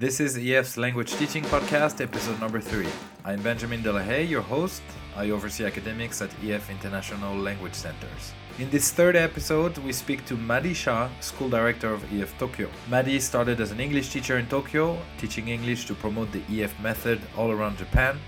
This is EF's Language Teaching Podcast, episode number three. I'm Benjamin Delahaye, your host. I oversee academics at EF International Language Centers. In this third episode, we speak to Madi Shah, school director of EF Tokyo. Madi started as an English teacher in Tokyo, teaching English to promote the EF method all around Japan.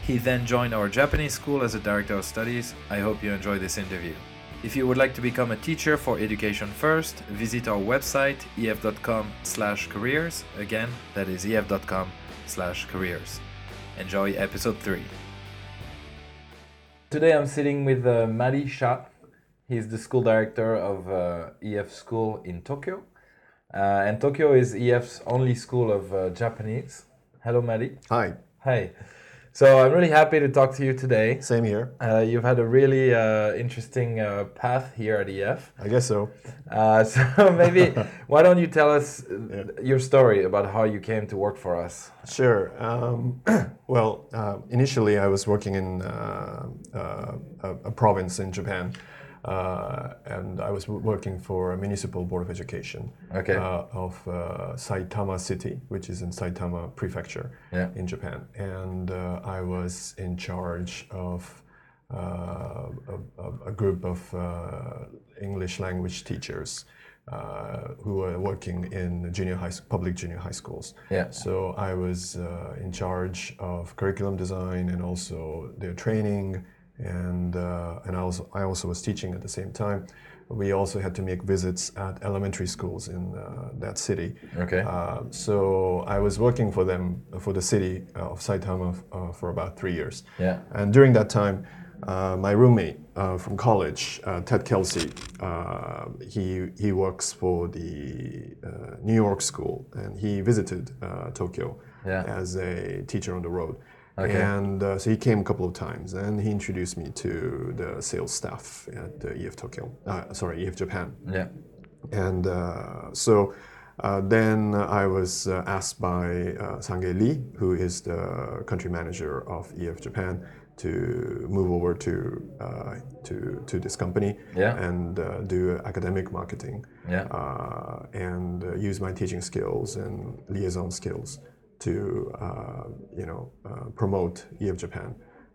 He then joined our Japanese school as a director of studies. I hope you enjoy this interview. If you would like to become a teacher for Education First, visit our website ef.com/careers. Again, that is ef.com/careers. Enjoy episode 3. Today I'm sitting with uh, Madi Shah. He's the school director of uh, EF school in Tokyo. Uh, and Tokyo is EF's only school of uh, Japanese. Hello, Madi. Hi, Hi. So I'm really happy to talk to you today. same here. Uh, you've had a really uh, interesting uh, path here at EF. I guess so. Uh, so maybe why don't you tell us uh, your story about how you came to work for us? Sure. Um, well, uh, initially I was working in uh, uh, a, a province in Japan, uh, and I was working for a municipal board of education Okay. uh, of uh, Saitama City, which is in Saitama Prefecture Yeah. in Japan, and uh, I was in charge of. Uh, a, a- a group of uh, English language teachers uh, who were working in junior high, public junior high schools. Yeah. So I was uh, in charge of curriculum design and also their training, and uh, and I also I also was teaching at the same time. We also had to make visits at elementary schools in uh, that city. Okay. Uh, so I was working for them for the city of Saitama uh, for about three years. Yeah. And during that time, uh, my roommate uh, from college, uh, Ted Kelsey, uh, he he works for the uh, New York school, and he visited uh, Tokyo Yeah. as a teacher on the road. Okay. And uh, so he came a couple of times, and he introduced me to the sales staff at uh, EF Tokyo. Uh, sorry, EF Japan. Yeah. And uh, so uh, then I was uh, asked by uh, Sange Lee, who is the country manager of EF Japan, to move over to uh, to to this company Yeah. and uh, do academic marketing Yeah. uh, and uh, use my teaching skills and liaison skills to uh, you know uh, promote EF Japan,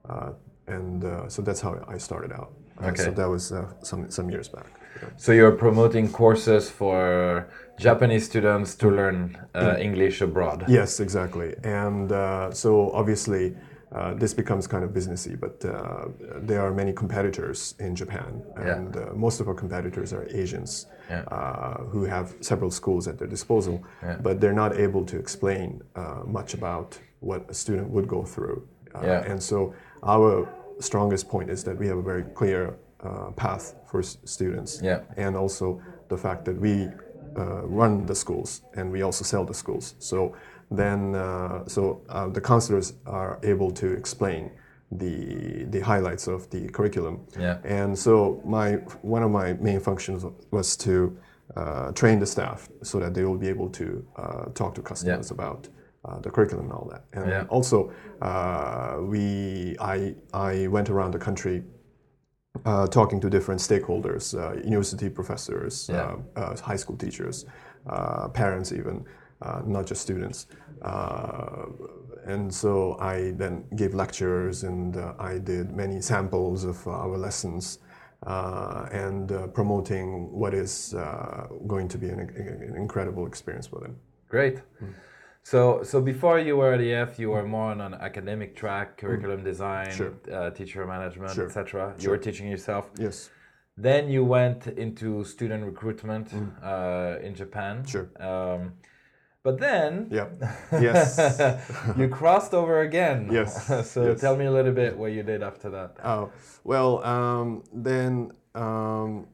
uh, and uh, so that's how I started out. Uh, Okay. So that was uh, some some years back. Yeah. So you're promoting courses for Japanese students to learn uh, English abroad. Yes, exactly. And uh, so obviously, uh, this becomes kind of businessy, but uh, there are many competitors in Japan, Yeah. and uh, most of our competitors are Asians Yeah. uh, who have several schools at their disposal, Yeah. but they're not able to explain uh, much about what a student would go through. Uh, Yeah. And so our strongest point is that we have a very clear uh, path for s- students Yeah. and also the fact that we uh, run the schools and we also sell the schools. So then, uh, so uh, the counselors are able to explain the the highlights of the curriculum. Yeah. And so my one of my main functions was to uh, train the staff so that they will be able to uh, talk to customers about. Uh, the curriculum and all that, and Yeah. also uh, we I I went around the country uh, talking to different stakeholders, uh, university professors, Yeah. uh, uh, high school teachers, uh, parents, even, not just students. Uh, and so I then gave lectures and uh, I did many samples of our lessons. Uh, and uh, promoting what is uh, going to be an, an incredible experience for them. Great. So, so before you were at EF, you were more on an academic track, curriculum design, Sure. uh, teacher management, Sure. etc. You Sure. were teaching yourself. Yes, Then you went into student recruitment uh, in Japan. Mm. Sure. Um, but then yeah, yes. you crossed over again. Yes, so yes. tell me a little bit what you did after that. Oh, well, um, then um,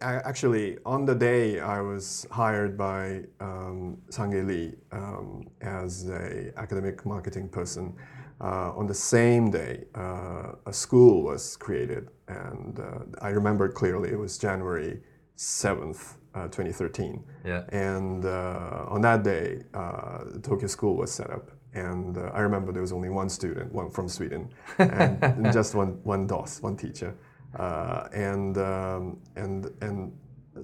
a- actually, on the day I was hired by um, Sange Lee um, as a academic marketing person, uh, on the same day, uh, a school was created, and uh, I remember clearly. It was January seventh, uh, 2013. Yeah. And uh, on that day, uh, Tokyo School was set up. And uh, I remember there was only one student, one from Sweden, and just one, one DOS, one teacher. Uh, and, um, and, and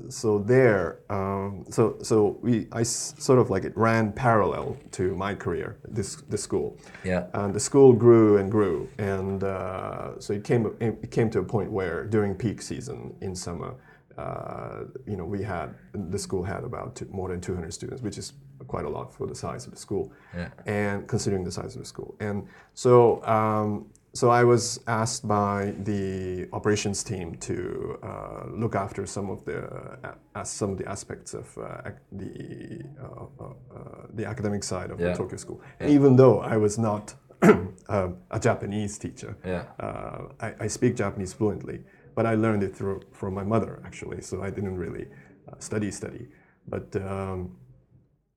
so there, um, so so we I s- sort of like it ran parallel to my career. This this school, Yeah. and the school grew and grew, and uh, so it came it came to a point where during peak season in summer, uh, you know, we had the school had about two, more than 200 students, which is quite a lot for the size of the school, Yeah. and considering the size of the school, and so. Um, so I was asked by the operations team to uh, look after some of the uh, some of the aspects of uh, ac- the uh, uh, the academic side of Yeah. the Tokyo school. And even though I was not a Japanese teacher, Yeah. uh, I, I speak Japanese fluently, but I learned it through from my mother actually. So I didn't really uh, study study, but um,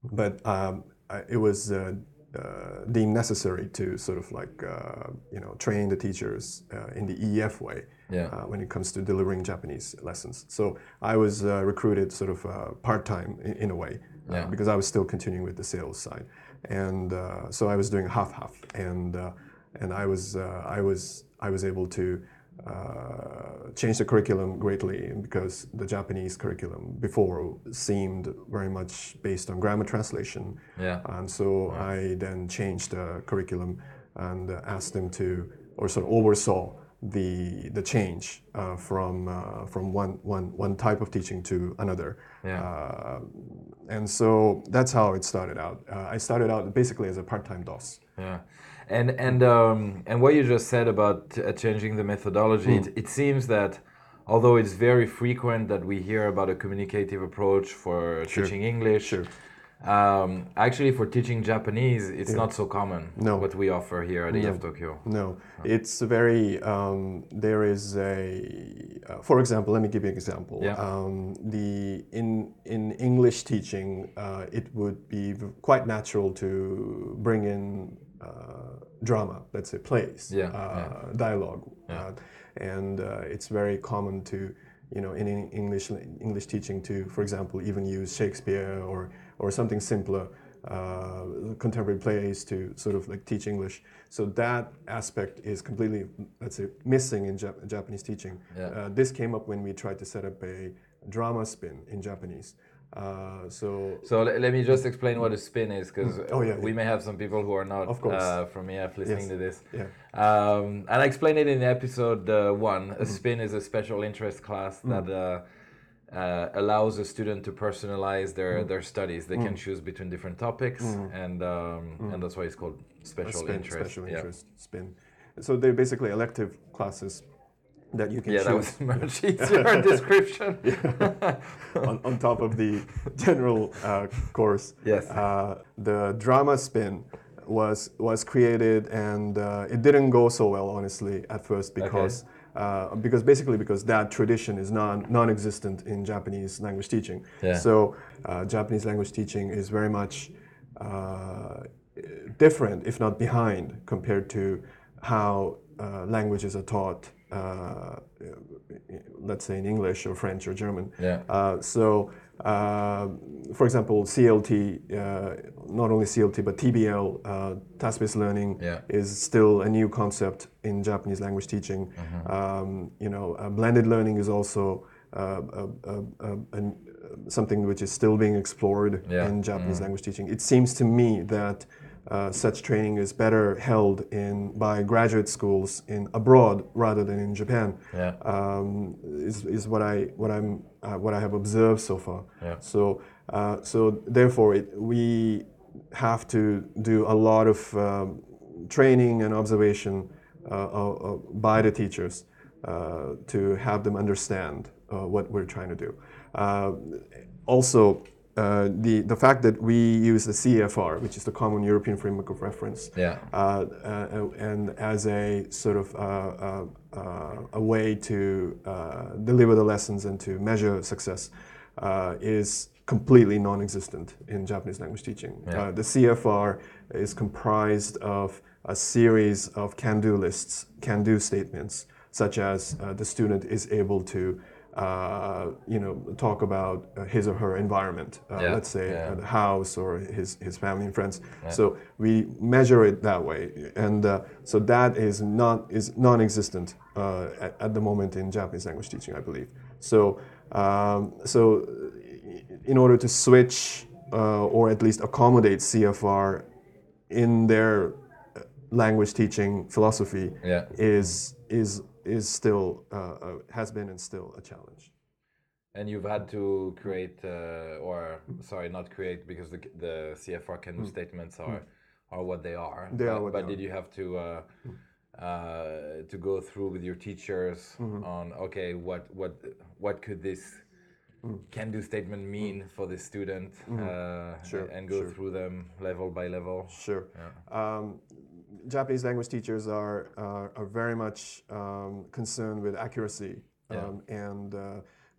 but um, I, it was uh, uh, deemed necessary to sort of like uh, you know train the teachers uh, in the EF way Yeah. uh, when it comes to delivering Japanese lessons. So I was uh, recruited sort of uh, part time in, in a way Yeah. because I was still continuing with the sales side, and uh, so I was doing half half, and uh, and I was uh, I was I was able to. Uh, change the curriculum greatly because the Japanese curriculum before seemed very much based on grammar translation Yeah. and so I then changed the curriculum and asked them to, or sort of oversaw the the change uh, from uh, from one, one, one type of teaching to another. Yeah. Uh, and so that's how it started out. Uh, I started out basically as a part-time DOS. Yeah, and and um, and what you just said about uh, changing the methodology, Hmm. it, it seems that although it's very frequent that we hear about a communicative approach for teaching English, Sure. um, actually for teaching Japanese, it's not so common. No. what we offer here at EF Tokyo. No, it's very. Um, there is a, uh, for example, let me give you an example. Yeah. Um, the in in English teaching, uh, it would be quite natural to bring in uh, drama, let's say plays, Yeah, uh, dialogue, uh, and uh, it's very common to, you know, in English English teaching to, for example, even use Shakespeare or or something simpler uh, contemporary plays to sort of like teach English. So that aspect is completely, let's say, missing in Jap- Japanese teaching. Yeah. This came up when we tried to set up a drama spin in Japanese. Uh, so So le- let me just explain what a spin is, because Oh, yeah, we may have some people who are not Of course. uh, from EF listening Yes. to this. yeah, Um, and I explained it in episode uh, one. Mm-hmm. A spin is a special interest class that uh, uh, allows a student to personalize their, Mm-hmm. their studies. They can choose between different topics, and um, and that's why it's called special Mm-hmm. spin, interest. special yeah. interest spin. So they're basically elective classes that you can Yeah, that choose was much easier description. on, on top of the general uh, course. Yes. Uh, the drama spin was was created, and uh, it didn't go so well, honestly, at first because. Uh, because basically because that tradition is non non-existent in Japanese language teaching. Yeah. So uh, Japanese language teaching is very much uh, different, if not behind, compared to how uh, languages are taught. Uh, let's say in English or French or German. Yeah. Uh, so, uh, for example, CLT, uh, not only CLT but TBL, uh, task-based learning, Yeah. is still a new concept in Japanese language teaching. Mm-hmm. Um, you know, uh, blended learning is also uh, a, a, a, something which is still being explored Yeah. Mm-hmm. in Japanese language teaching. It seems to me that uh, such training is better held in by graduate schools in abroad rather than in Japan. Yeah. Um, is, is what I what I'm uh, what I have observed so far. Yeah. So uh, so therefore it, we have to do a lot of um, training and observation uh, uh, uh, by the teachers uh, to have them understand uh, what we're trying to do. Uh, also, uh, the, the fact that we use the CFR, which is the Common European Framework of Reference, Yeah. uh, uh, and as a sort of uh, uh, a way to uh, deliver the lessons and to measure success uh, is completely non-existent in Japanese language teaching. Yeah. Uh, the CFR is comprised of a series of can-do lists, can-do statements, such as uh, the student is able to uh, you know, talk about uh, his or her environment. Uh, Yeah, Let's say yeah. uh, the house or his, his family and friends. So we measure it that way, and uh, so that is not is non-existent uh, at, at the moment in Japanese language teaching, I believe. So Um, so, in order to switch uh, or at least accommodate CFR in their uh, language teaching philosophy Yeah. is is is still uh, uh, has been and still a challenge. And you've had to create, uh, or sorry, not create, because the, the CFR can-do statements are are what they are. Mm. They but, are what But they did you have to uh, uh, to go through with your teachers Mm-hmm. on okay, what what what could this Mm. can do statement mean for the student, uh, Mm-hmm. Sure, and go sure. through them level by level? Sure. Um, Japanese language teachers are, are, are very much um, concerned with accuracy, Yeah. um, and uh,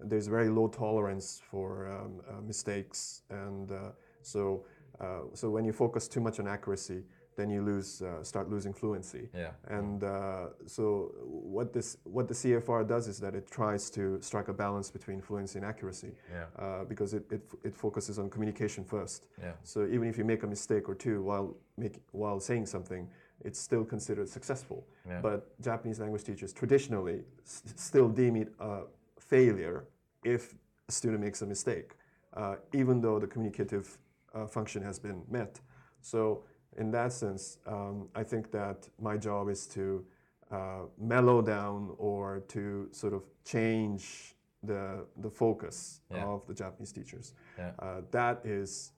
there's very low tolerance for um, uh, mistakes. And uh, so, uh, so when you focus too much on accuracy, then you lose, uh, start losing fluency. Yeah. And uh, so, what this, what the CFR does is that it tries to strike a balance between fluency and accuracy, Yeah. uh, because it, it, it focuses on communication first. Yeah. So even if you make a mistake or two while make, while saying something, it's still considered successful. Yeah. But Japanese language teachers traditionally still deem it a failure if a student makes a mistake, uh, even though the communicative uh, function has been met. So in that sense, um, I think that my job is to uh, mellow down or to sort of change the the focus Yeah. of the Japanese teachers. Yeah. Uh, that is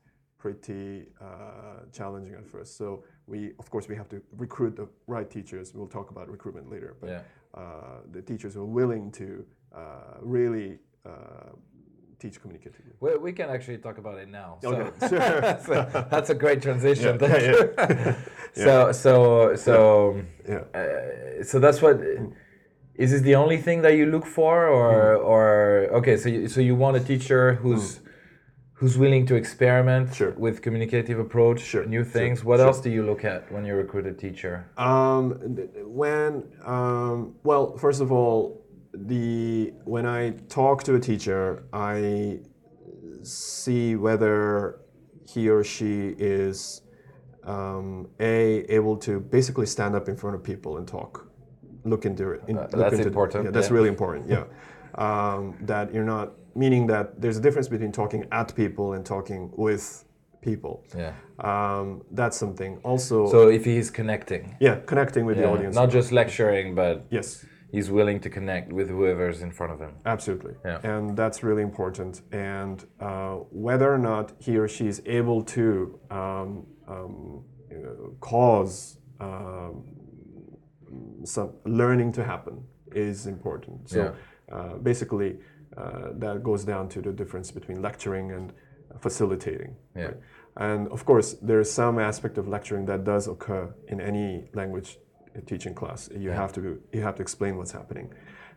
pretty uh, challenging at first. So we, of course, we have to recruit the right teachers. We'll talk about recruitment later. But Yeah. uh, the teachers who are willing to uh, really uh, teach communicatively. We, we can actually talk about it now. So, Okay, sure. so that's a great transition. Yeah, Thank yeah, you. So so so Yeah. uh, so that's what. Is this the only thing that you look for, or Hmm. or okay? So you, so you want a teacher who's who's willing to experiment Sure. with communicative approach, Sure, new sure, things. What sure. else do you look at when you recruit a teacher? Um, when um, well, first of all, the when I talk to a teacher, I see whether he or she is um, a able to basically stand up in front of people and talk, look into it. in- Uh, look that's into- important, Yeah, that's yeah. really important. Yeah, um, that you're not meaning that there's a difference between talking at people and talking with people. Yeah. Um, that's something. Also, So if he's connecting, yeah, connecting with the audience. not just lecturing, but yes, he's willing to connect with whoever's in front of him. absolutely. Yeah. And that's really important. And uh, whether or not he or she is able to um, um, you know, cause um, some learning to happen is important. So Yeah. Uh, basically, uh, that goes down to the difference between lecturing and facilitating. Yeah. right? And of course, there is some aspect of lecturing that does occur in any language teaching class. You have to you have to explain what's happening,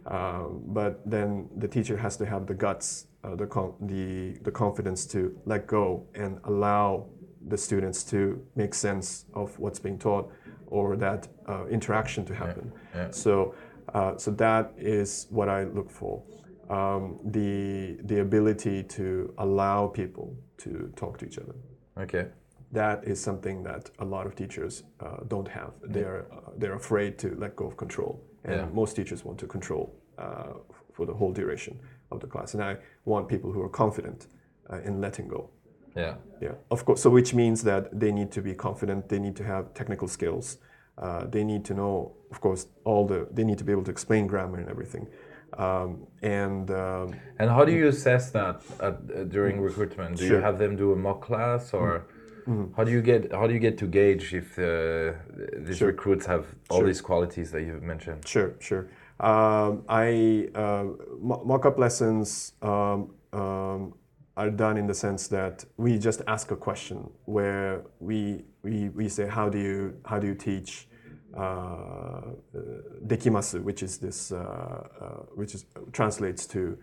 um, but then the teacher has to have the guts, uh, the, con- the the confidence to let go and allow the students to make sense of what's being taught or that uh, interaction to happen. yeah. So, uh, so that is what I look for. Um, the the ability to allow people to talk to each other. Okay. That is something that a lot of teachers uh, don't have. They're uh, they're afraid to let go of control, and Yeah. most teachers want to control uh, for the whole duration of the class. And I want people who are confident uh, in letting go. Yeah. Yeah, of course. So which means that they need to be confident. They need to have technical skills. Uh, they need to know, of course, all the. They need to be able to explain grammar and everything. Um, and um, And how do you assess that at, uh, during recruitment? Do you have them do a mock class, or how do you get how do you get to gauge if uh, these Sure. recruits have all Sure. these qualities that you've mentioned? Sure, sure. Um, I uh, mock-up lessons um, um, are done in the sense that we just ask a question where we we, we say how do you how do you teach uh, uh, dekimasu, which is this uh, uh, which is translates to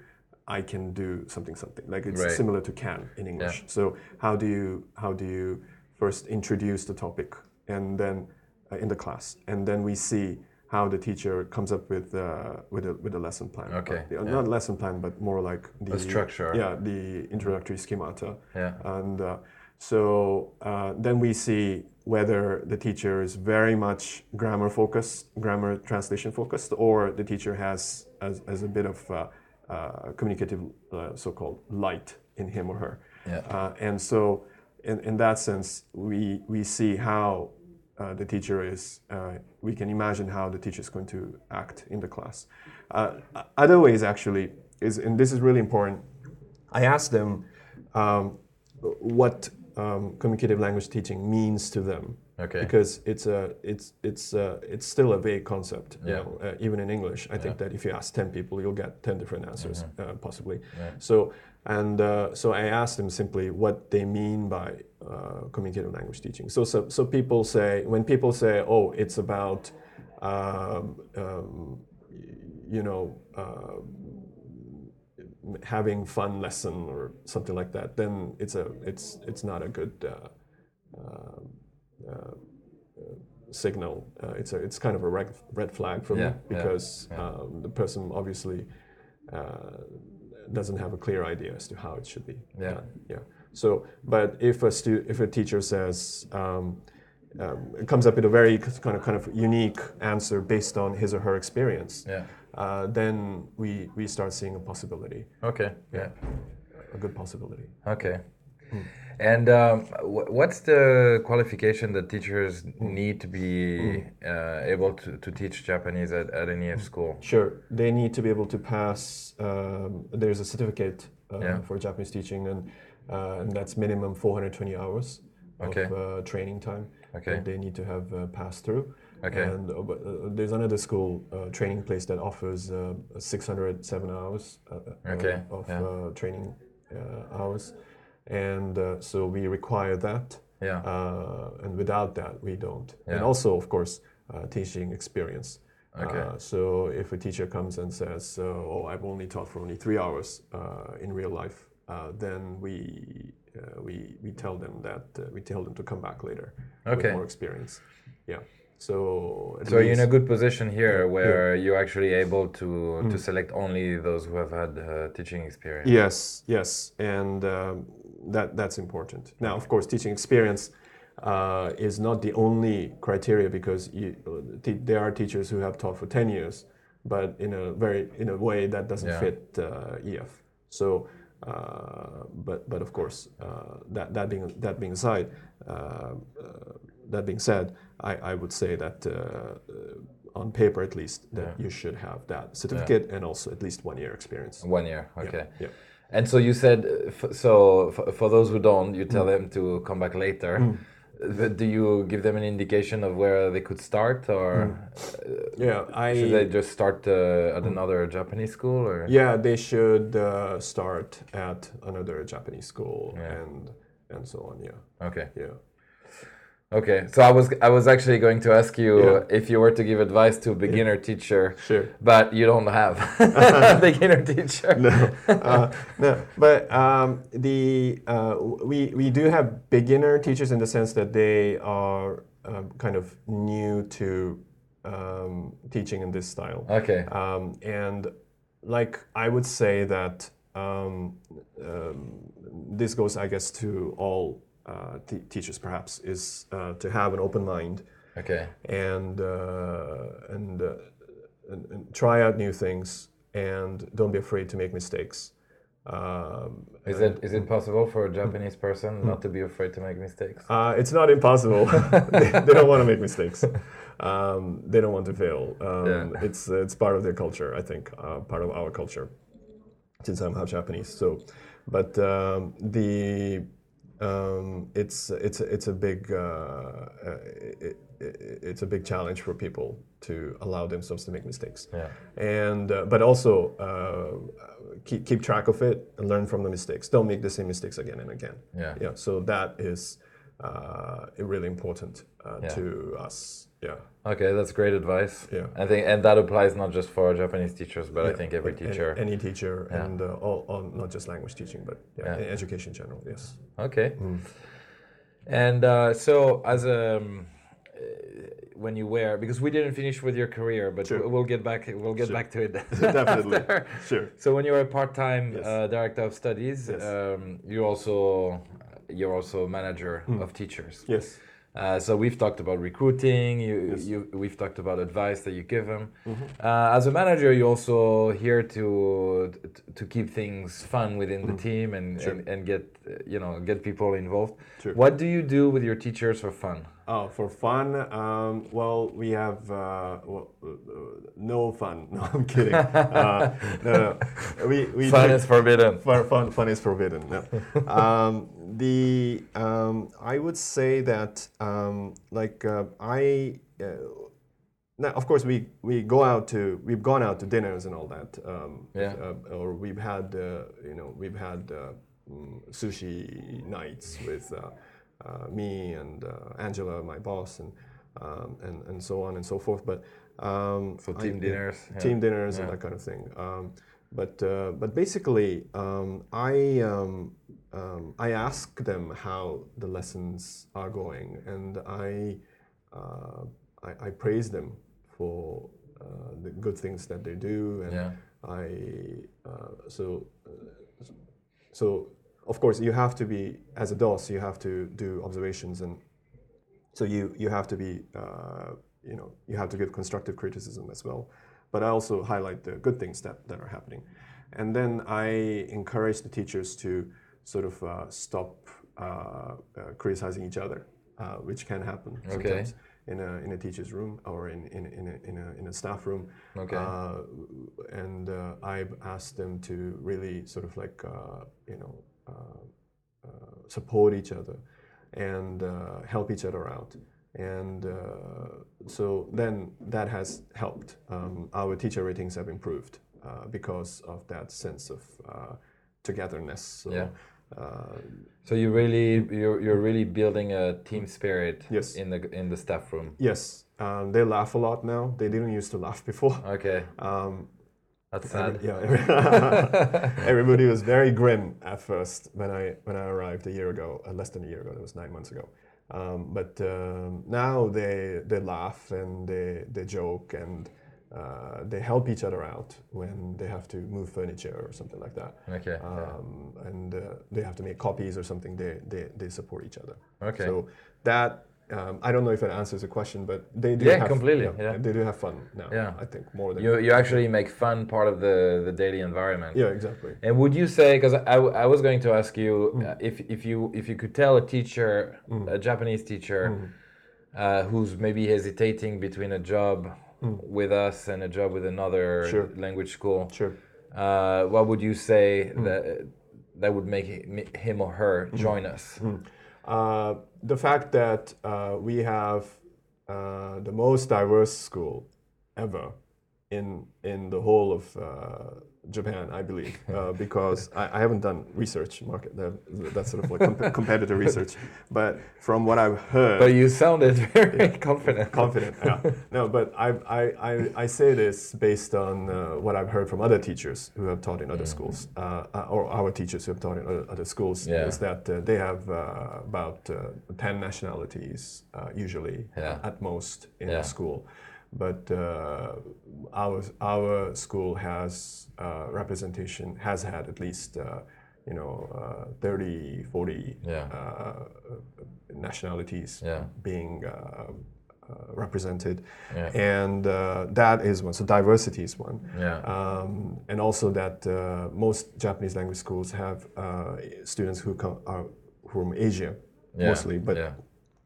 I can do something something like it's Right. similar to can in English. So how do you how do you first introduce the topic and then uh, in the class and then we see how the teacher comes up with uh, with a with a lesson plan. Okay, Uh, yeah. Not lesson plan, but more like the structure. Yeah, the introductory schemata. Yeah. And uh, so uh, then we see whether the teacher is very much grammar focused, grammar translation focused, or the teacher has as, as a bit of uh, uh, communicative, uh, so-called light in him or her. Yeah. Uh, and so, in, in that sense, we we see how uh, the teacher is. Uh, we can imagine how the teacher is going to act in the class. Uh, other ways, actually, is and this is really important. I ask them um, what um, communicative language teaching means to them. Okay. Because it's a it's it's uh, it's still a vague concept. You know, uh, even in English, I think that if you ask ten people, you'll get ten different answers, Mm-hmm. uh, possibly. So and uh, so I asked them simply what they mean by uh, communicative language teaching. So, so so people say when people say, oh, it's about um, um, you know. Uh, having fun lesson or something like that, then it's a it's it's not a good uh, uh, uh, signal. Uh, it's a it's kind of a red, red flag for Yeah, me yeah, because Um, the person obviously uh, doesn't have a clear idea as to how it should be Yeah. done. Yeah. So, but if a stu- if a teacher says um, um, it comes up with a very kind of kind of unique answer based on his or her experience, Yeah. uh, then we we start seeing a possibility, Okay. Yeah. a good possibility. Okay. And um, wh- what's the qualification that teachers need to be uh, able to, to teach Japanese at, at an EF school? Sure, they need to be able to pass. Um, there's a certificate uh, Yeah. for Japanese teaching, and uh, and that's minimum 420 hours of uh, training time. Okay. that they need to have uh, passed through. Okay. And uh, there's another school uh, training place that offers uh, 607 hours Okay, of yeah. uh, training uh, hours, and uh, so we require that. Yeah. Uh, and without that, we don't. And also, of course, uh, teaching experience. Okay. Uh, so if a teacher comes and says, "Oh, I've only taught for only three hours uh, in real life," uh, then we uh, we we tell them that uh, we tell them to come back later Okay. with more experience. Yeah. So. So you're in a good position here where you're actually able to, Mm. to select only those who have had uh, teaching experience. Yes, yes, and um, that that's important. Now, of course, teaching experience uh, is not the only criteria because you, there are teachers who have taught for ten years, but in a very in a way that doesn't Yeah. fit uh, EF. So, uh, but but of course, uh, that that being that being aside, uh, uh, that being said, I, I would say that. On paper, at least, that you should have that certificate and also at least one year experience. One year, okay. yeah. And so you said, uh, f- so f- for those who don't, you tell them to come back later. Uh, Do you give them an indication of where they could start, or Yeah, I. should they just start uh, at another Japanese school? Or Yeah, they should uh, start at another Japanese school Yeah. and and so on. Yeah, okay, yeah. Okay. So I was I was actually going to ask you Yeah. if you were to give advice to a beginner teacher, Sure. but you don't have a beginner teacher. No, uh, no. But um, the uh, we we do have beginner teachers in the sense that they are um, kind of new to um, teaching in this style. Okay. Um, and like I would say that um, um, this goes, I guess, to all uh, te- teachers. Perhaps is uh, to have an open mind Okay. and uh, and, uh, and and try out new things and don't be afraid to make mistakes. Um, Is it is it possible for a Japanese person not to be afraid to make mistakes? uh, it's not impossible. they, they don't want to make mistakes. Um, they don't want to fail. Um, Yeah. It's it's part of their culture, I think, uh, part of our culture, since I'm half Japanese. So, but um, the um, it's it's it's a big uh, uh, it, it, it's a big challenge for people to allow themselves to make mistakes. Yeah. And uh, but also uh, keep keep track of it and learn from the mistakes. Don't make the same mistakes again and again. Yeah. Yeah. So that is uh, really important uh, Yeah. to us. Yeah. Okay, that's great advice. Yeah. I think, and that applies not just for Japanese teachers, but I think every teacher. Any, teacher, Yeah. and uh, all, all, not just language teaching, but yeah, Yeah. education in general. Yes. Okay. Mm. And uh, so, as a um, uh, when you wear, because we didn't finish with your career, but Sure. we'll get back. We'll get Sure. back to it. Definitely. after. Sure. So when you're a part-time Yes. uh, director of studies, Yes. um, you also you're also a manager Mm. of teachers. Yes. Uh, so we've talked about recruiting. You, Yes. you, we've talked about advice that you give them. Mm-hmm. Uh, as a manager, you're also here to to keep things fun within the team and, Mm-hmm. Sure. and, and get you know get people involved. Sure. What do you do with your teachers for fun? Oh, for fun, um, well, we have uh, well, uh, no fun. No, I'm kidding. Uh, no, no. We, we Fun is forbidden. fun, fun, fun is forbidden. No. um, the um, I would say that um, like uh, I. Uh, now, of course, we, we go out to we've gone out to dinners and all that. Um, Yeah. uh, or we've had uh, you know we've had uh, mm, sushi nights with me and uh, Angela, my boss, and, um, and and so on and so forth. But um, So team yeah, dinners. yeah. team dinners and that kind of thing. Um, but uh, but basically, um, I um, um, I ask them how the lessons are going, and I uh, I, I praise them for uh, the good things that they do, and Yeah. I uh, so uh, so of course you have to be as a DOS you have to do observations and so you you have to be uh, you know you have to give constructive criticism as well but I also highlight the good things that, that are happening and then I encourage the teachers to sort of uh, stop uh, uh, criticizing each other uh, which can happen Okay. sometimes in a, in a teacher's room or in, in, in, a, in, a, in a staff room Okay. uh, and uh, I've asked them to really sort of like uh, you know support each other and uh, help each other out. And uh, so then that has helped. Um, our teacher ratings have improved uh, because of that sense of uh, togetherness. So, Yeah. uh, So you really you're, you're really building a team spirit Yes. in the in the staff room. yes, um, they laugh a lot now. They didn't used to laugh before. Okay, Um, that's sad. Every- yeah, everybody was very grim at first when I when I arrived a year ago, uh, less than a year ago. That was nine months ago. Um, but um, now they they laugh and they they joke and uh, they help each other out when they have to move furniture or something like that. Okay. Um, and uh, they have to make copies or something. They they, they support each other. Okay. So that. Um, I don't know if that answers the question, but they do Yeah, have, completely, yeah. they do have fun now. Yeah. I think more than You you actually make fun part of the the daily environment. yeah, exactly. And would you say, because I, I was going to ask you, Mm. uh, if, if you if you could tell a teacher, a Japanese teacher, Mm. uh, who's maybe hesitating between a job with us and a job with another Mm. Sure. language school, Sure. uh, what would you say Mm. that that would make him or her join us? Uh, the fact that uh, we have uh, the most diverse school ever in in the whole of Japan, I believe, uh, because I, I haven't done research market that, that's sort of like comp- competitor research, but from what I've heard, But you sounded very confident. confident. Yeah. No, but I, I, I, I say this based on uh, what I've heard from other teachers who have taught in other schools, uh, uh, or our teachers who have taught in other, other schools, Yeah. is that uh, they have uh, about uh, 10 nationalities uh, usually Yeah. at most in Yeah. the school. But uh, our, our school has uh, representation, has had at least, uh, you know, uh, 30, 40 Yeah. uh, nationalities Yeah. being uh, uh, represented, Yeah. and uh, that is one. So diversity is one, Yeah. um, and also that uh, most Japanese language schools have uh, students who come are from Asia mostly, but yeah.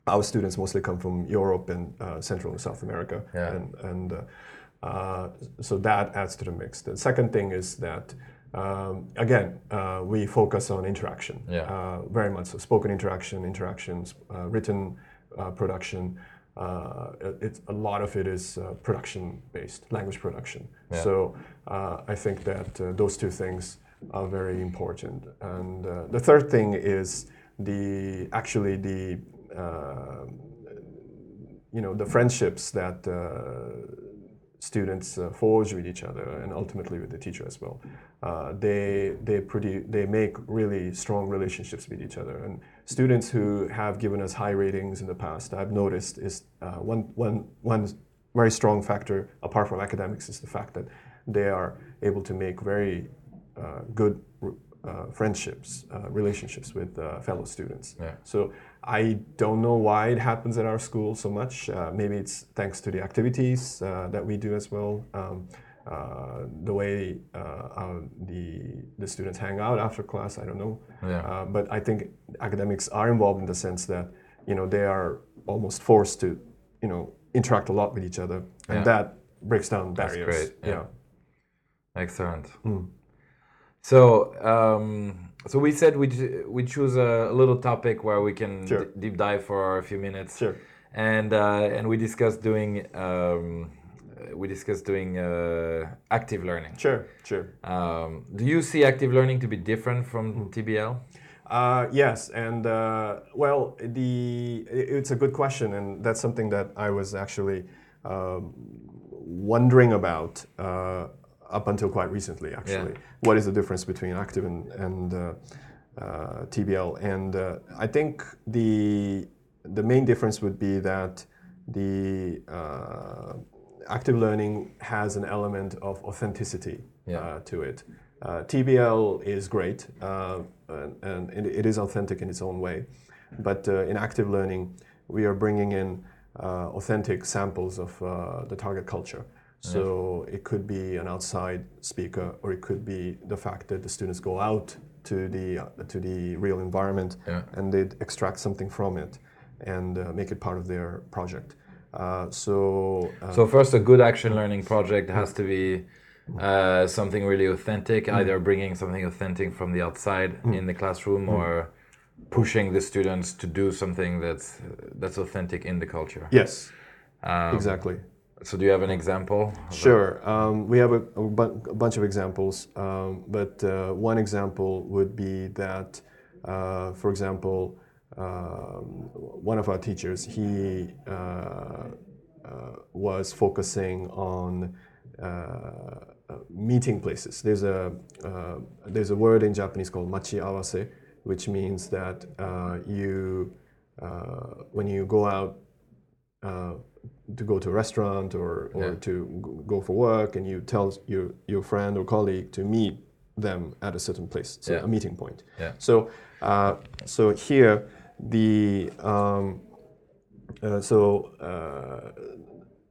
Our students mostly come from Europe and uh, Central and South America, Yeah. and, and uh, uh, so that adds to the mix. The second thing is that um, again uh, we focus on interaction, Yeah. uh, very much so. Spoken interaction, interactions, uh, written uh, production. Uh, it- it's a lot of it is uh, production based, language production. Yeah. So uh, I think that uh, those two things are very important. And uh, the third thing is the actually the you know the friendships that uh, students uh, forge with each other and ultimately with the teacher as well. Uh, they they pretty they make really strong relationships with each other and students who have given us high ratings in the past I've noticed is uh, one one one very strong factor apart from academics is the fact that they are able to make very uh, good uh, friendships, uh, relationships with uh, fellow students. Yeah. So I don't know why it happens at our school so much. Uh, maybe it's thanks to the activities uh, that we do as well. Um, uh, the way uh, the the students hang out after class, I don't know. Yeah. Uh, but I think academics are involved in the sense that you know they are almost forced to you know interact a lot with each other, and Yeah. that breaks down barriers. That's great, yeah. yeah. Excellent. Mm. So, um, so we said we we choose a little topic where we can Sure. deep dive for a few minutes, Sure. and uh, and we discussed doing um, we discussed doing uh, active learning. Sure. Sure. Um, do you see active learning to be different from TBL? Uh, yes, and uh, well, the it's a good question, and that's something that I was actually um, wondering about uh, up until quite recently. Actually, what is the difference between active and, and uh, uh, TBL? And uh, I think the the main difference would be that the uh, active learning has an element of authenticity Yeah. uh, to it. Uh, TBL is great uh, and, and it, is authentic in its own way, but uh, in active learning, we are bringing in uh, authentic samples of uh, the target culture. So it could be an outside speaker, or it could be the fact that the students go out to the uh, to the real environment Yeah. and they extract something from it and uh, make it part of their project. Uh, so uh, So first, a good action learning project has to be uh, something really authentic, either bringing something authentic from the outside in the classroom or pushing the students to do something that's that's authentic in the culture. yes, Um, exactly. So do you have an example? Sure. Um, we have a, a, bu- a bunch of examples, um, but uh, one example would be that, uh, for example, um, one of our teachers, he uh, uh, was focusing on uh, meeting places. There's a uh, there's a word in Japanese called machi awase, which means that you when you go out to go to a restaurant or, or Yeah. to go for work and you tell your, your friend or colleague to meet them at a certain place, so Yeah. a meeting point. Yeah. So, uh, so here, the um, uh, so uh,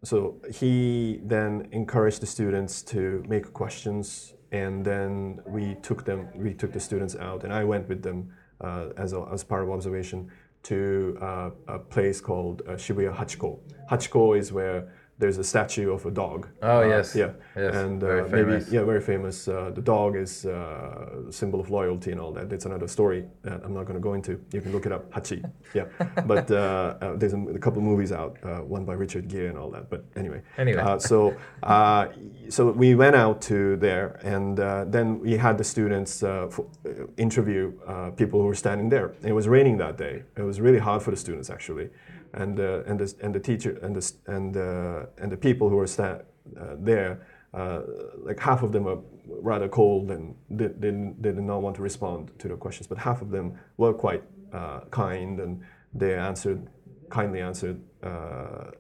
so he then encouraged the students to make questions, and then we took them, we took the students out, and I went with them uh, as a, as part of observation to uh, a place called uh, Shibuya Hachiko. Hachiko is where there's a statue of a dog. Oh, Uh, yes. yeah, Yes, and very uh, maybe yeah, very famous. Uh, the dog is uh, symbol of loyalty and all that. It's another story that I'm not going to go into. You can look it up, Hachi. Yeah, but uh, uh, there's a, a couple of movies out, uh, one by Richard Gere and all that. But anyway, Anyway. uh, so uh, so we went out to there, and uh, then we had the students uh, uh, interview uh, people who were standing there. It was raining that day. It was really hard for the students actually, and uh, and the and the teacher and the and uh, and the people who were sta- uh, there. Uh, like half of them were rather cold and they, they, didn't- they did not want to respond to the questions, but half of them were quite uh, kind and they answered, kindly answered uh,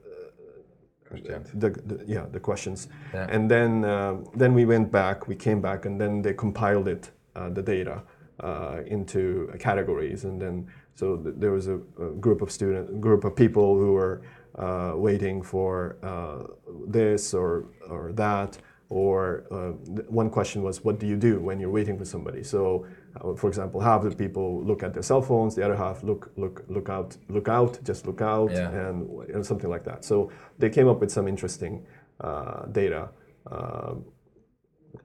the, the yeah the questions Yeah. and then um, then we went back we came back and then they compiled it uh, the data uh, into categories and then so th- there was a, a group of student group of people who were uh, waiting for uh, this or or that or uh, th- one question was what do you do when you're waiting for somebody so uh, for example half the people look at their cell phones the other half look look look out look out just look out Yeah. and, and something like that so they came up with some interesting uh, data um,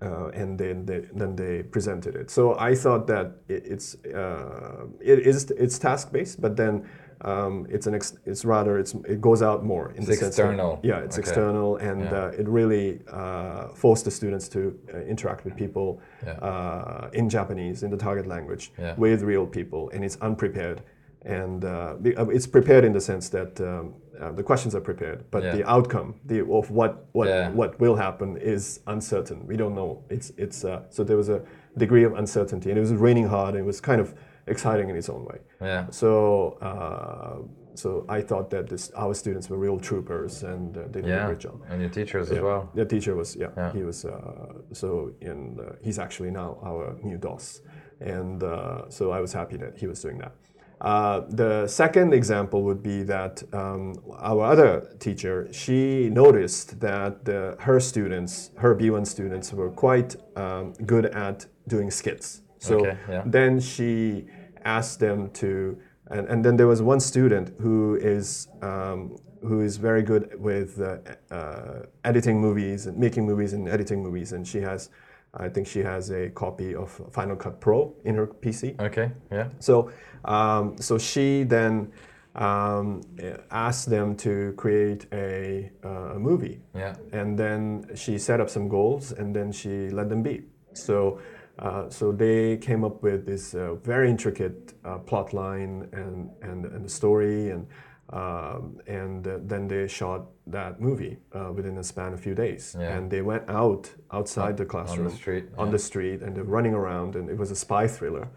uh, and then they, then they presented it. So I thought that it, it's uh, it is it's task based, but then um, it's an ex, it's rather it's it goes out more in It's the sense that- external. yeah, it's Okay. external, and Yeah. uh, it really uh, forced the students to uh, interact with people Yeah. uh, in Japanese in the target language Yeah. with real people, and it's unprepared. And uh, it's prepared in the sense that um, uh, the questions are prepared, but Yeah. the outcome the, of what what Yeah. what will happen is uncertain. We don't know. It's it's uh, so there was a degree of uncertainty, and it was raining hard, and it was kind of exciting in its own way. Yeah. So uh, so I thought that this, our students were real troopers, and uh, they did a great job. And your teachers as well. The teacher was yeah, Yeah. he was uh, so and uh, he's actually now our new DOS, and uh, so I was happy that he was doing that. Uh, the second example would be that um, our other teacher, she noticed that the, her students, her B1 students, were quite um, good at doing skits. So Okay, yeah. then she asked them to, and, and then there was one student who is um, who is very good with uh, uh, editing movies and making movies and editing movies, and she has, I think she has a copy of Final Cut Pro in her PC. Okay. Yeah. So, um, so she then um, asked them to create a, uh, a movie, Yeah. and then she set up some goals, and then she let them be. So, uh, so they came up with this uh, very intricate uh, plot line and and and the story, and um, and uh, then they shot that movie uh, within a span of a few days. Yeah. And they went out outside the classroom on the street, on yeah. the street, and they're running around, and it was a spy thriller.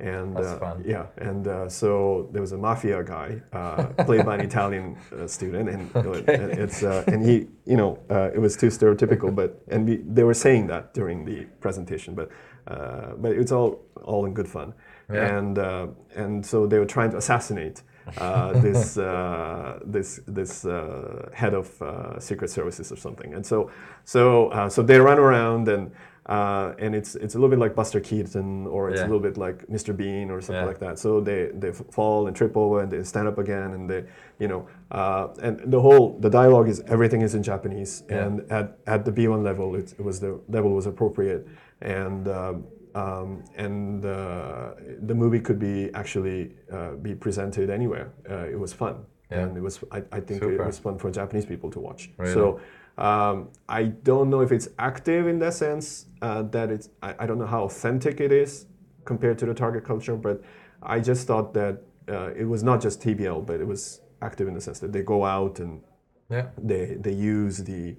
And That's uh, fun. yeah, and uh, so there was a mafia guy uh, played by an Italian uh, student, and and it's uh, and he, you know, uh, it was too stereotypical, but and we, they were saying that during the presentation, but uh, but it's all all in good fun, Yeah. and uh, and so they were trying to assassinate. Uh, this uh, this this uh, head of uh, secret services or something, and so so uh, so they run around and uh, and it's it's a little bit like Buster Keaton or it's Yeah. a little bit like Mr. Bean or something Yeah. like that. So they they fall and trip over and they stand up again and they you know uh, and the whole the dialogue is everything is in Japanese Yeah. and at, at the B1 level it, it was the level was appropriate and um, um, and uh, the movie could be actually uh, be presented anywhere. Uh, it was fun Yeah. and it was I, I think Super. it was fun for Japanese people to watch. Really? So. Um, I don't know if it's active in that sense uh, that it's. I, I don't know how authentic it is compared to the target culture, but I just thought that uh, it was not just TBL, but it was active in the sense that they go out and Yeah. they they use the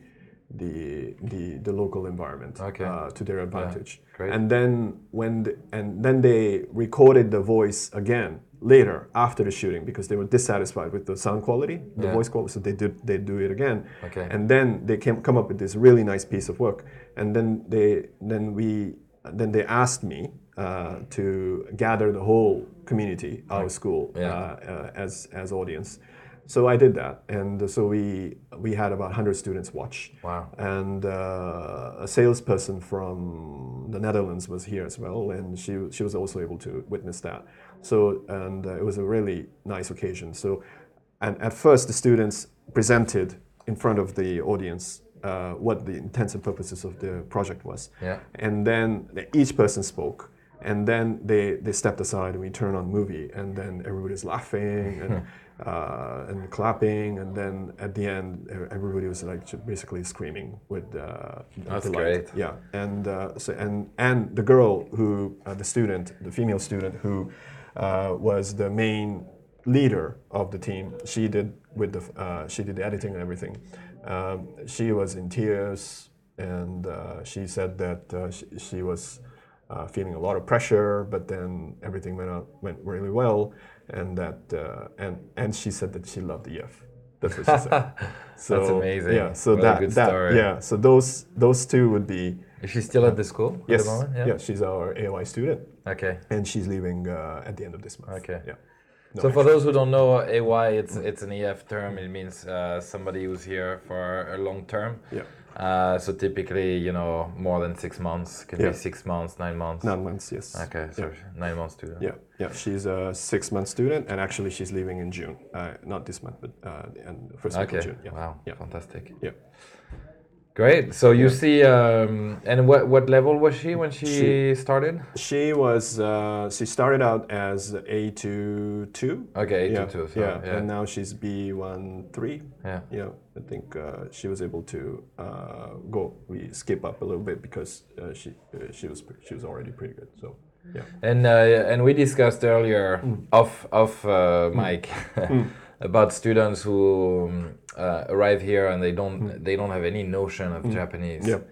the the, the local environment Okay. uh, to their advantage. great. And then when the, and then they recorded the voice again later after the shooting because they were dissatisfied with the sound quality, the Yeah. voice quality. So they did they do it again. Okay. And then they came come up with this really nice piece of work. And then they then we then they asked me uh, to gather the whole community, our school, Yeah. uh, uh, as as audience. So I did that, and so we we had about 100 students watch. Wow. And uh, a salesperson from the Netherlands was here as well, and she she was also able to witness that. So and uh, it was a really nice occasion. So, and at first the students presented in front of the audience uh, what the intents and purposes of the project was. Yeah. And then each person spoke. And then they, they stepped aside and we turned on movie. And then everybody's laughing and, uh, and clapping. And then at the end, everybody was like basically screaming with uh, That's delight. great. Yeah. And, uh, so, and, and the girl who, uh, the student, the female student who uh, was the main leader of the team, she did with the, uh, she did the editing and everything. Um, she was in tears and uh, she said that uh, she, she was uh, feeling a lot of pressure, but then everything went out, went really well, and that uh, and and she said that she loved the EF. That's what she said. So, That's amazing. Yeah. So What a that good that story. yeah. So those those two would be Is she still at the school at yes the moment? yeah. She's our AY student, Okay. and she's leaving uh, at the end of this month. Okay. Yeah. No, so for those who don't know, AY it's it's an EF term. It means uh, somebody who's here for a long term. Yeah. Uh, so typically, you know, more than six months. Could Yeah. be six months, nine months. Nine months. Yes. Okay, so Yeah. nine months to Yeah, yeah. She's a six-month student, and actually, she's leaving in June. Uh, not this month, but uh, the end, first week Okay. of June. Yeah. Wow. Yeah. Fantastic. Yeah. Great. So you see, um, and what what level was she when she, She- started? She was. Uh, she started out as A two two. Okay, eight yeah, two. So, yeah. yeah. and now she's B one three. yeah. Yeah, I think uh, she was able to uh, go. We skip up a little bit because uh, she uh, she was she was already pretty good. So yeah. And uh, and we discussed earlier Mm. off off uh, mic about students who um, uh, arrive here and they don't they don't have any notion of Japanese. Mm. Yeah. Mm.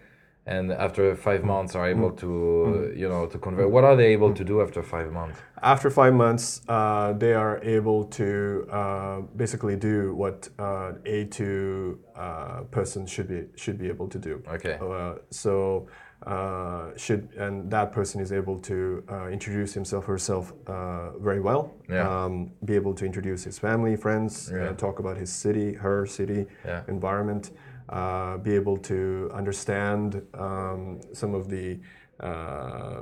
And after five months are able to you know to convert. What are they able to do after five months? After five months, uh, they are able to uh, basically do what uh, A two uh, person should be should be able to do. Okay. Uh, so uh, should and that person is able to uh, introduce himself herself uh, very well. Yeah. Um, be able to introduce his family, friends, Yeah. uh, talk about his city, her city, Yeah. environment. Uh, be able to understand um, some of the uh,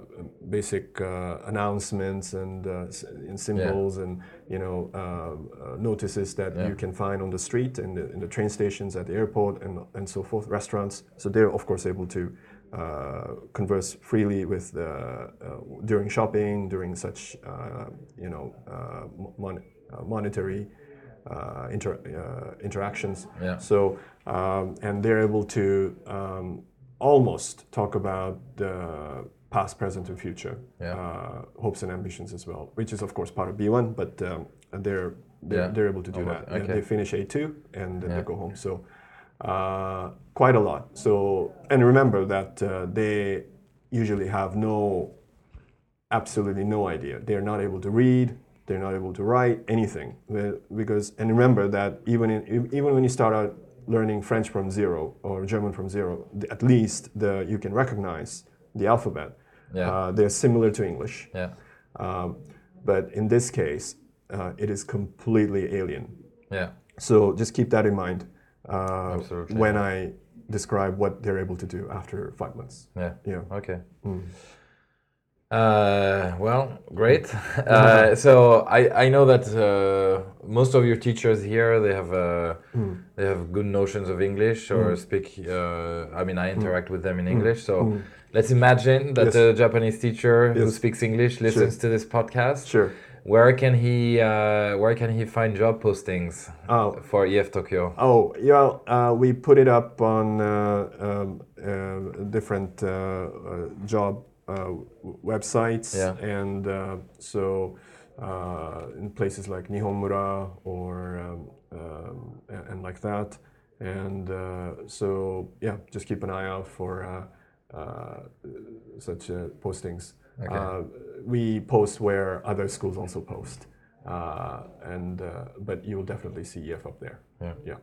basic uh, announcements and, uh, and symbols and you know uh, uh, notices that Yeah. you can find on the street in in the train stations at the airport and, and so forth restaurants so they're of course able to uh, converse freely with the, uh, during shopping during such uh, you know uh, mon- uh, monetary uh, inter- uh, interactions Yeah. so um, and they're able to um, almost talk about the past present and future Yeah. uh, hopes and ambitions as well which is of course part of b1 but um, they're they're, Yeah. they're able to do Oh, that okay. They finish a2 and then Yeah. they go home so uh, quite a lot. So and remember that uh, they usually have no absolutely no idea. They're not able to read they're not able to write anything. Because and remember that even in, even when you start out learning french from zero or german from zero at least the you can recognize the alphabet. Yeah. uh, they're similar to english. Yeah. um, but in this case uh, it is completely alien. Yeah. so just keep that in mind uh, when I describe what they're able to do after five months. Yeah. Yeah. Okay. Mm. Uh, well, great. Uh, so I, I know that uh, most of your teachers here they have uh, Mm. they have good notions of English or speak. Uh, I mean, I interact with them in English. So let's imagine that Mm. Yes. a Japanese teacher who speaks English listens to this podcast. Sure. Where can he uh, Where can he find job postings Oh. for EF Tokyo? Oh, yeah. Uh, we put it up on uh, um, uh, different uh, uh, job uh, websites, Yeah. and uh, so uh, in places like Nihonmura or um, um, and, and like that. And uh, so, yeah, just keep an eye out for uh, uh, such uh, postings. Okay. Uh, we post where other schools also post, uh, and uh, but you will definitely see EF up there. Yeah. Yeah.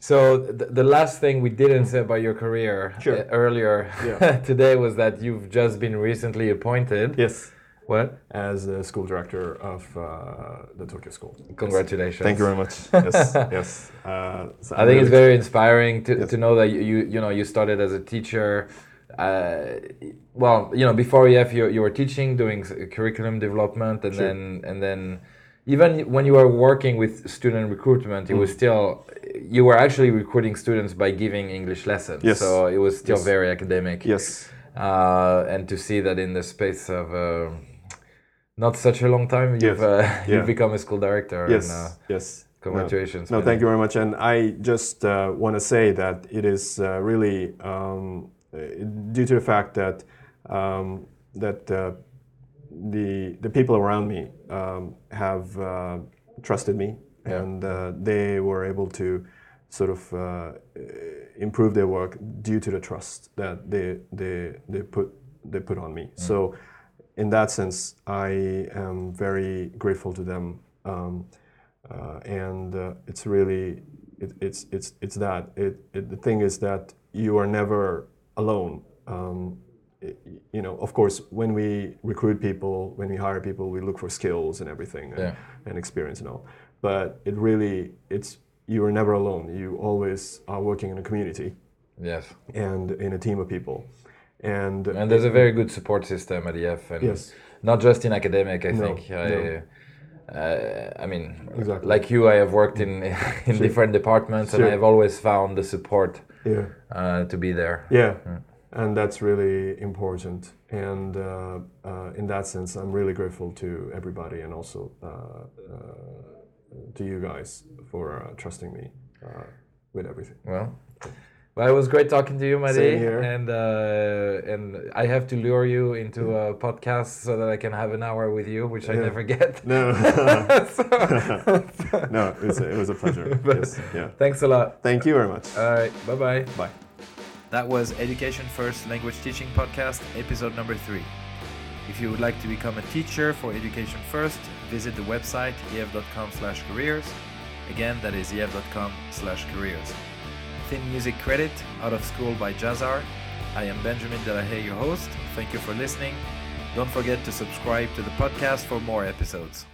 So th- the last thing we didn't say about your career Sure. uh, earlier Yeah. today was that you've just been recently appointed. Yes. What? As the school director of uh, the Tokyo School. Congratulations. Thank you very much. Yes. yes. Uh, so I I'm think it's very inspiring to, Yes. to know that you, you you know you started as a teacher. Uh, well, you know, before EF, you, you were teaching, doing curriculum development, and Sure. then and then even when you were working with student recruitment, it Mm. was still you were actually recruiting students by giving English lessons. Yes. So it was still Yes. very academic. Yes. uh, and to see that in the space of uh, not such a long time, you've Yes. uh, Yeah. you've become a school director. Yes. And, uh, yes. congratulations. No, man. thank you very much. And I just uh, want to say that it is uh, really um, due to the fact that um, that uh, the the people around me um, have uh, trusted me, Yeah. and uh, they were able to sort of uh, improve their work due to the trust that they they they put they put on me. So, in that sense, I am very grateful to them. Um, uh, and uh, it's really it, it's it's it's that it, it the thing is that you are never alone um, you know of course when we recruit people when we hire people we look for skills and everything and, Yeah. and experience and all but it really it's you are never alone you always are working in a community Yes. and in a team of people and And there's a very good support system at EF, and Yes. not just in academic. I No, think. I, no. uh, I mean, Exactly. like you, I have worked in in different departments, and I have always found the support yeah uh, to be there. Yeah, and that's really important. And uh, uh, in that sense, I'm really grateful to everybody and also uh, uh, to you guys for uh, trusting me uh, with everything. Well, well, it was great talking to you, Madi. Same here. And uh, and I have to lure you into a podcast so that I can have an hour with you, which I never get. No, So- no, it was a, it was a pleasure. yes, yeah. Thanks a lot. Thank you very much. All right, bye bye. Bye. That was Education First Language Teaching Podcast, episode number three. If you would like to become a teacher for Education First, visit the website ef.com slash careers. Again, that is ef.com slash careers. Theme music credit, Out of School by Jazzar. I am Benjamin Delahaye, your host. Thank you for listening. Don't forget to subscribe to the podcast for more episodes.